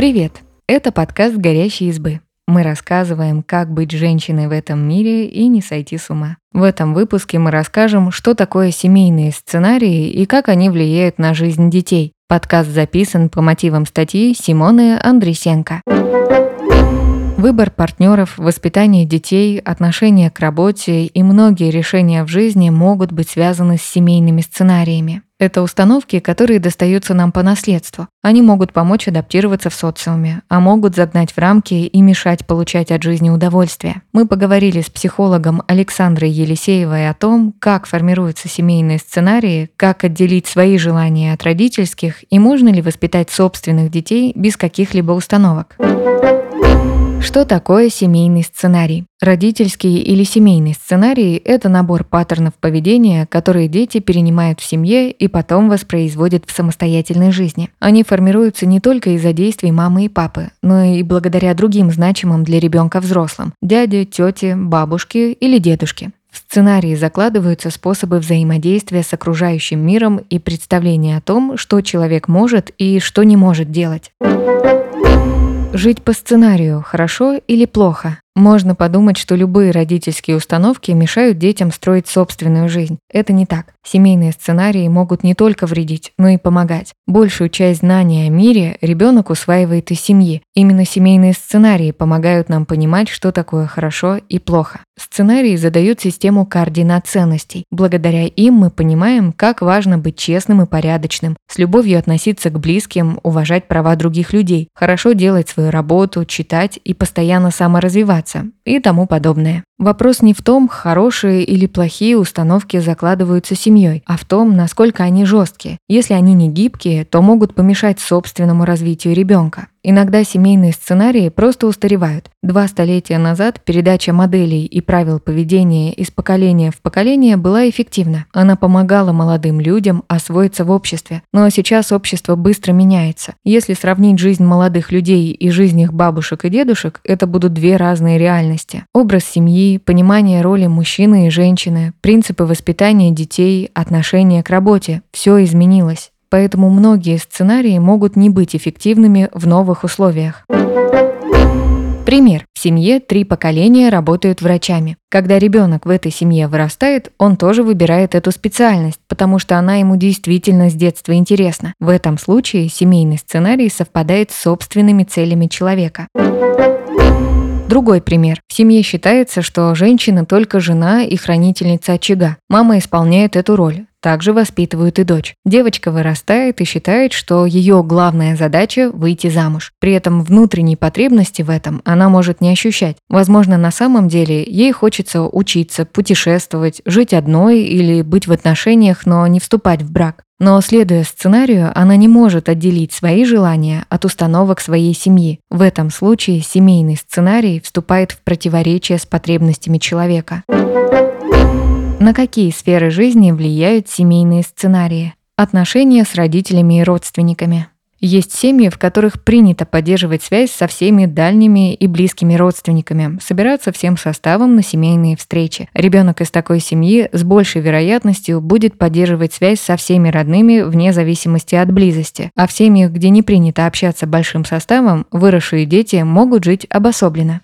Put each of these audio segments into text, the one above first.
Привет! Это подкаст «Горящие избы». Мы рассказываем, как быть женщиной в этом мире и не сойти с ума. В этом выпуске мы расскажем, что такое семейные сценарии и как они влияют на жизнь детей. Подкаст записан по мотивам статьи Симоны Андресенко. Выбор партнеров, воспитание детей, отношение к работе и многие решения в жизни могут быть связаны с семейными сценариями. Это установки, которые достаются нам по наследству. Они могут помочь адаптироваться в социуме, а могут загнать в рамки и мешать получать от жизни удовольствие. Мы поговорили с психологом Александрой Елисеевой о том, как формируются семейные сценарии, как отделить свои желания от родительских и можно ли воспитать собственных детей без каких-либо установок. Что такое семейный сценарий? Родительский или семейный сценарий – это набор паттернов поведения, которые дети перенимают в семье и потом воспроизводят в самостоятельной жизни. Они формируются не только из-за действий мамы и папы, но и благодаря другим значимым для ребенка взрослым – дяде, тете, бабушке или дедушке. В сценарии закладываются способы взаимодействия с окружающим миром и представление о том, что человек может и что не может делать. Жить по сценарию хорошо или плохо? Можно подумать, что любые родительские установки мешают детям строить собственную жизнь. Это не так. Семейные сценарии могут не только вредить, но и помогать. Большую часть знания о мире ребенок усваивает из семьи. Именно семейные сценарии помогают нам понимать, что такое хорошо и плохо. Сценарии задают систему координат ценностей. Благодаря им мы понимаем, как важно быть честным и порядочным, с любовью относиться к близким, уважать права других людей, хорошо делать свою работу, читать и постоянно саморазвиваться и тому подобное. Вопрос не в том, хорошие или плохие установки закладываются семьей, а в том, насколько они жесткие. Если они не гибкие, то могут помешать собственному развитию ребенка. Иногда семейные сценарии просто устаревают. Два столетия назад передача моделей и правил поведения из поколения в поколение была эффективна. Она помогала молодым людям освоиться в обществе. Но сейчас общество быстро меняется. Если сравнить жизнь молодых людей и жизнь их бабушек и дедушек, это будут две разные реальности. Образ семьи, понимание роли мужчины и женщины, принципы воспитания детей, отношение к работе – все изменилось поэтому многие сценарии могут не быть эффективными в новых условиях. Пример. В семье три поколения работают врачами. Когда ребенок в этой семье вырастает, он тоже выбирает эту специальность, потому что она ему действительно с детства интересна. В этом случае семейный сценарий совпадает с собственными целями человека. Другой пример. В семье считается, что женщина только жена и хранительница очага. Мама исполняет эту роль также воспитывают и дочь. Девочка вырастает и считает, что ее главная задача – выйти замуж. При этом внутренней потребности в этом она может не ощущать. Возможно, на самом деле ей хочется учиться, путешествовать, жить одной или быть в отношениях, но не вступать в брак. Но, следуя сценарию, она не может отделить свои желания от установок своей семьи. В этом случае семейный сценарий вступает в противоречие с потребностями человека. На какие сферы жизни влияют семейные сценарии? Отношения с родителями и родственниками. Есть семьи, в которых принято поддерживать связь со всеми дальними и близкими родственниками, собираться всем составом на семейные встречи. Ребенок из такой семьи с большей вероятностью будет поддерживать связь со всеми родными вне зависимости от близости. А в семьях, где не принято общаться большим составом, выросшие дети могут жить обособленно.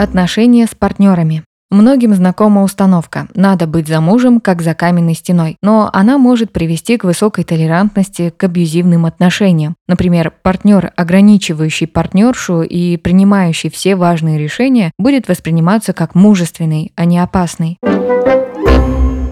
Отношения с партнерами. Многим знакома установка «надо быть замужем, как за каменной стеной», но она может привести к высокой толерантности к абьюзивным отношениям. Например, партнер, ограничивающий партнершу и принимающий все важные решения, будет восприниматься как мужественный, а не опасный.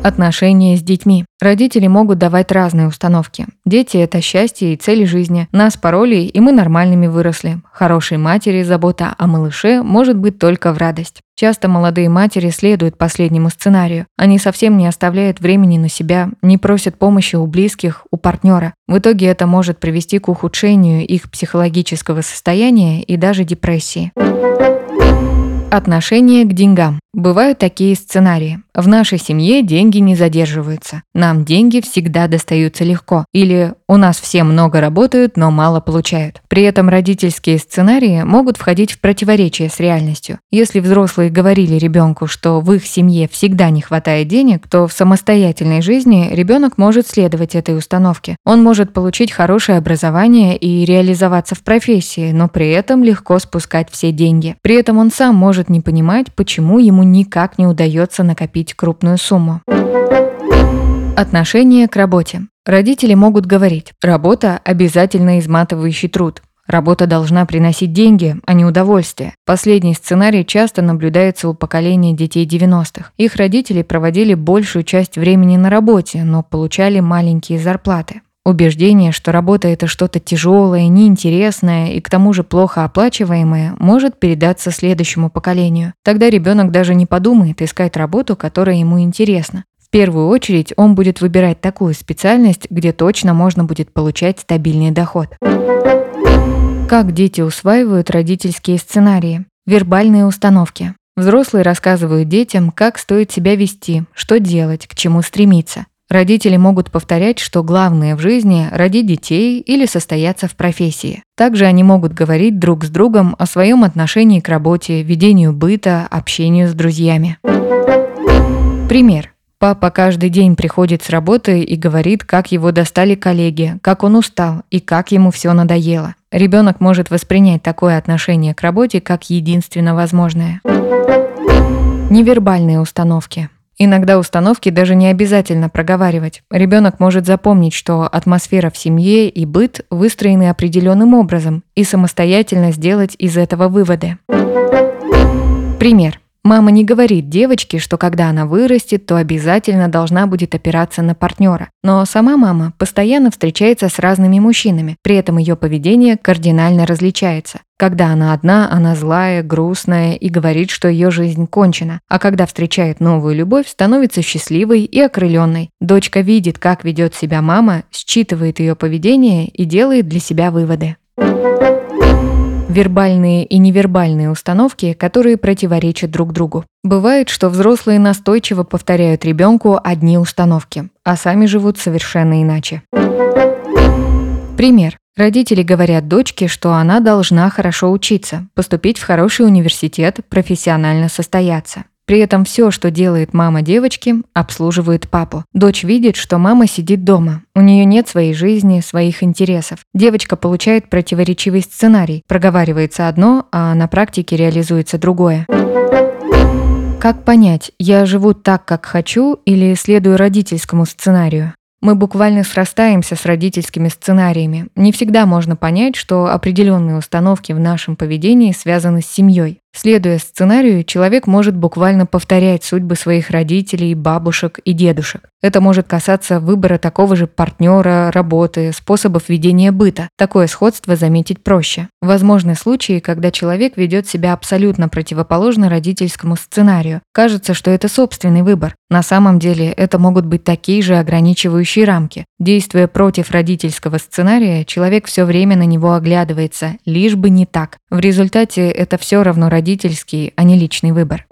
Отношения с детьми. Родители могут давать разные установки. Дети – это счастье и цели жизни. Нас пороли, и мы нормальными выросли. Хорошей матери забота о малыше может быть только в радость. Часто молодые матери следуют последнему сценарию. Они совсем не оставляют времени на себя, не просят помощи у близких, у партнера. В итоге это может привести к ухудшению их психологического состояния и даже депрессии. Отношение к деньгам. Бывают такие сценарии. В нашей семье деньги не задерживаются. Нам деньги всегда достаются легко. Или у нас все много работают, но мало получают. При этом родительские сценарии могут входить в противоречие с реальностью. Если взрослые говорили ребенку, что в их семье всегда не хватает денег, то в самостоятельной жизни ребенок может следовать этой установке. Он может получить хорошее образование и реализоваться в профессии, но при этом легко спускать все деньги. При этом он сам может не понимать, почему ему никак не удается накопить крупную сумму. Отношение к работе. Родители могут говорить, работа – обязательно изматывающий труд. Работа должна приносить деньги, а не удовольствие. Последний сценарий часто наблюдается у поколения детей 90-х. Их родители проводили большую часть времени на работе, но получали маленькие зарплаты. Убеждение, что работа – это что-то тяжелое, неинтересное и к тому же плохо оплачиваемое, может передаться следующему поколению. Тогда ребенок даже не подумает искать работу, которая ему интересна. В первую очередь он будет выбирать такую специальность, где точно можно будет получать стабильный доход. Как дети усваивают родительские сценарии? Вербальные установки. Взрослые рассказывают детям, как стоит себя вести, что делать, к чему стремиться. Родители могут повторять, что главное в жизни – родить детей или состояться в профессии. Также они могут говорить друг с другом о своем отношении к работе, ведению быта, общению с друзьями. Пример. Папа каждый день приходит с работы и говорит, как его достали коллеги, как он устал и как ему все надоело. Ребенок может воспринять такое отношение к работе как единственно возможное. Невербальные установки. Иногда установки даже не обязательно проговаривать. Ребенок может запомнить, что атмосфера в семье и быт выстроены определенным образом и самостоятельно сделать из этого выводы. Пример. Мама не говорит девочке, что когда она вырастет, то обязательно должна будет опираться на партнера. Но сама мама постоянно встречается с разными мужчинами, при этом ее поведение кардинально различается. Когда она одна, она злая, грустная и говорит, что ее жизнь кончена. А когда встречает новую любовь, становится счастливой и окрыленной. Дочка видит, как ведет себя мама, считывает ее поведение и делает для себя выводы вербальные и невербальные установки, которые противоречат друг другу. Бывает, что взрослые настойчиво повторяют ребенку одни установки, а сами живут совершенно иначе. Пример. Родители говорят дочке, что она должна хорошо учиться, поступить в хороший университет, профессионально состояться. При этом все, что делает мама девочки, обслуживает папу. Дочь видит, что мама сидит дома. У нее нет своей жизни, своих интересов. Девочка получает противоречивый сценарий. Проговаривается одно, а на практике реализуется другое. Как понять, я живу так, как хочу, или следую родительскому сценарию? Мы буквально срастаемся с родительскими сценариями. Не всегда можно понять, что определенные установки в нашем поведении связаны с семьей. Следуя сценарию, человек может буквально повторять судьбы своих родителей, бабушек и дедушек. Это может касаться выбора такого же партнера, работы, способов ведения быта. Такое сходство заметить проще. Возможны случаи, когда человек ведет себя абсолютно противоположно родительскому сценарию. Кажется, что это собственный выбор. На самом деле это могут быть такие же ограничивающие рамки. Действуя против родительского сценария, человек все время на него оглядывается, лишь бы не так. В результате это все равно родительский родительский, а не личный выбор.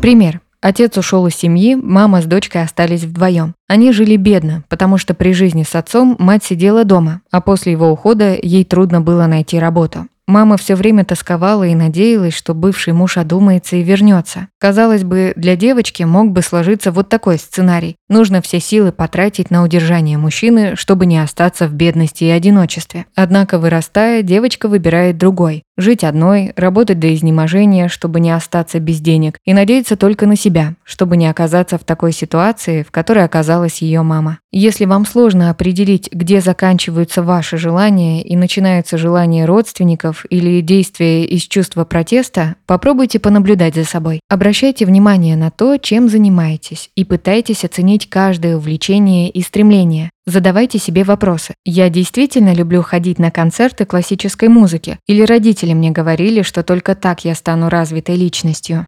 Пример. Отец ушел из семьи, мама с дочкой остались вдвоем. Они жили бедно, потому что при жизни с отцом мать сидела дома, а после его ухода ей трудно было найти работу. Мама все время тосковала и надеялась, что бывший муж одумается и вернется. Казалось бы, для девочки мог бы сложиться вот такой сценарий. Нужно все силы потратить на удержание мужчины, чтобы не остаться в бедности и одиночестве. Однако, вырастая, девочка выбирает другой. Жить одной, работать до изнеможения, чтобы не остаться без денег, и надеяться только на себя, чтобы не оказаться в такой ситуации, в которой оказалась ее мама. Если вам сложно определить, где заканчиваются ваши желания и начинаются желания родственников или действия из чувства протеста, попробуйте понаблюдать за собой. Обращайте внимание на то, чем занимаетесь, и пытайтесь оценить каждое увлечение и стремление. Задавайте себе вопросы. Я действительно люблю ходить на концерты классической музыки? Или родители мне говорили, что только так я стану развитой личностью?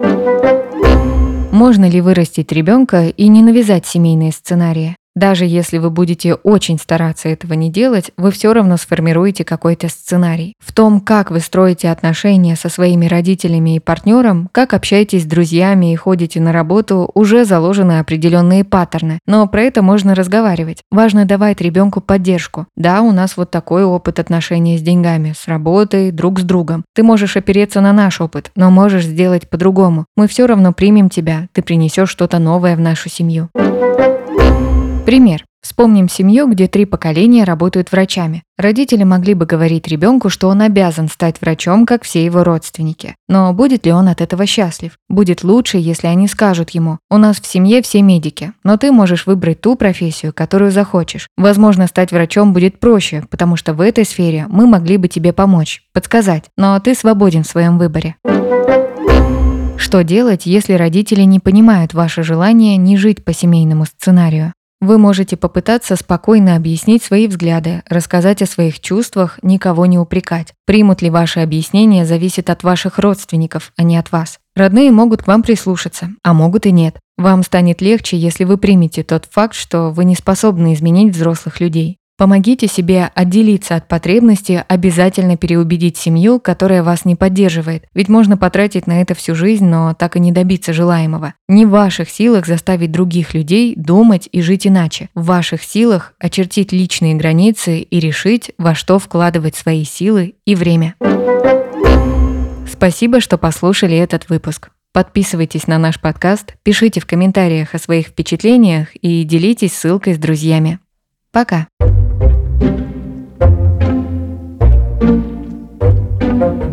Можно ли вырастить ребенка и не навязать семейные сценарии? Даже если вы будете очень стараться этого не делать, вы все равно сформируете какой-то сценарий. В том, как вы строите отношения со своими родителями и партнером, как общаетесь с друзьями и ходите на работу, уже заложены определенные паттерны. Но про это можно разговаривать. Важно давать ребенку поддержку. Да, у нас вот такой опыт отношений с деньгами, с работой, друг с другом. Ты можешь опереться на наш опыт, но можешь сделать по-другому. Мы все равно примем тебя, ты принесешь что-то новое в нашу семью. Пример. Вспомним семью, где три поколения работают врачами. Родители могли бы говорить ребенку, что он обязан стать врачом, как все его родственники. Но будет ли он от этого счастлив? Будет лучше, если они скажут ему, у нас в семье все медики, но ты можешь выбрать ту профессию, которую захочешь. Возможно, стать врачом будет проще, потому что в этой сфере мы могли бы тебе помочь, подсказать, но ты свободен в своем выборе. Что делать, если родители не понимают ваше желание не жить по семейному сценарию? Вы можете попытаться спокойно объяснить свои взгляды, рассказать о своих чувствах, никого не упрекать. Примут ли ваши объяснения, зависит от ваших родственников, а не от вас. Родные могут к вам прислушаться, а могут и нет. Вам станет легче, если вы примете тот факт, что вы не способны изменить взрослых людей. Помогите себе отделиться от потребности обязательно переубедить семью, которая вас не поддерживает. Ведь можно потратить на это всю жизнь, но так и не добиться желаемого. Не в ваших силах заставить других людей думать и жить иначе. В ваших силах очертить личные границы и решить, во что вкладывать свои силы и время. Спасибо, что послушали этот выпуск. Подписывайтесь на наш подкаст, пишите в комментариях о своих впечатлениях и делитесь ссылкой с друзьями. Пока! Thank you.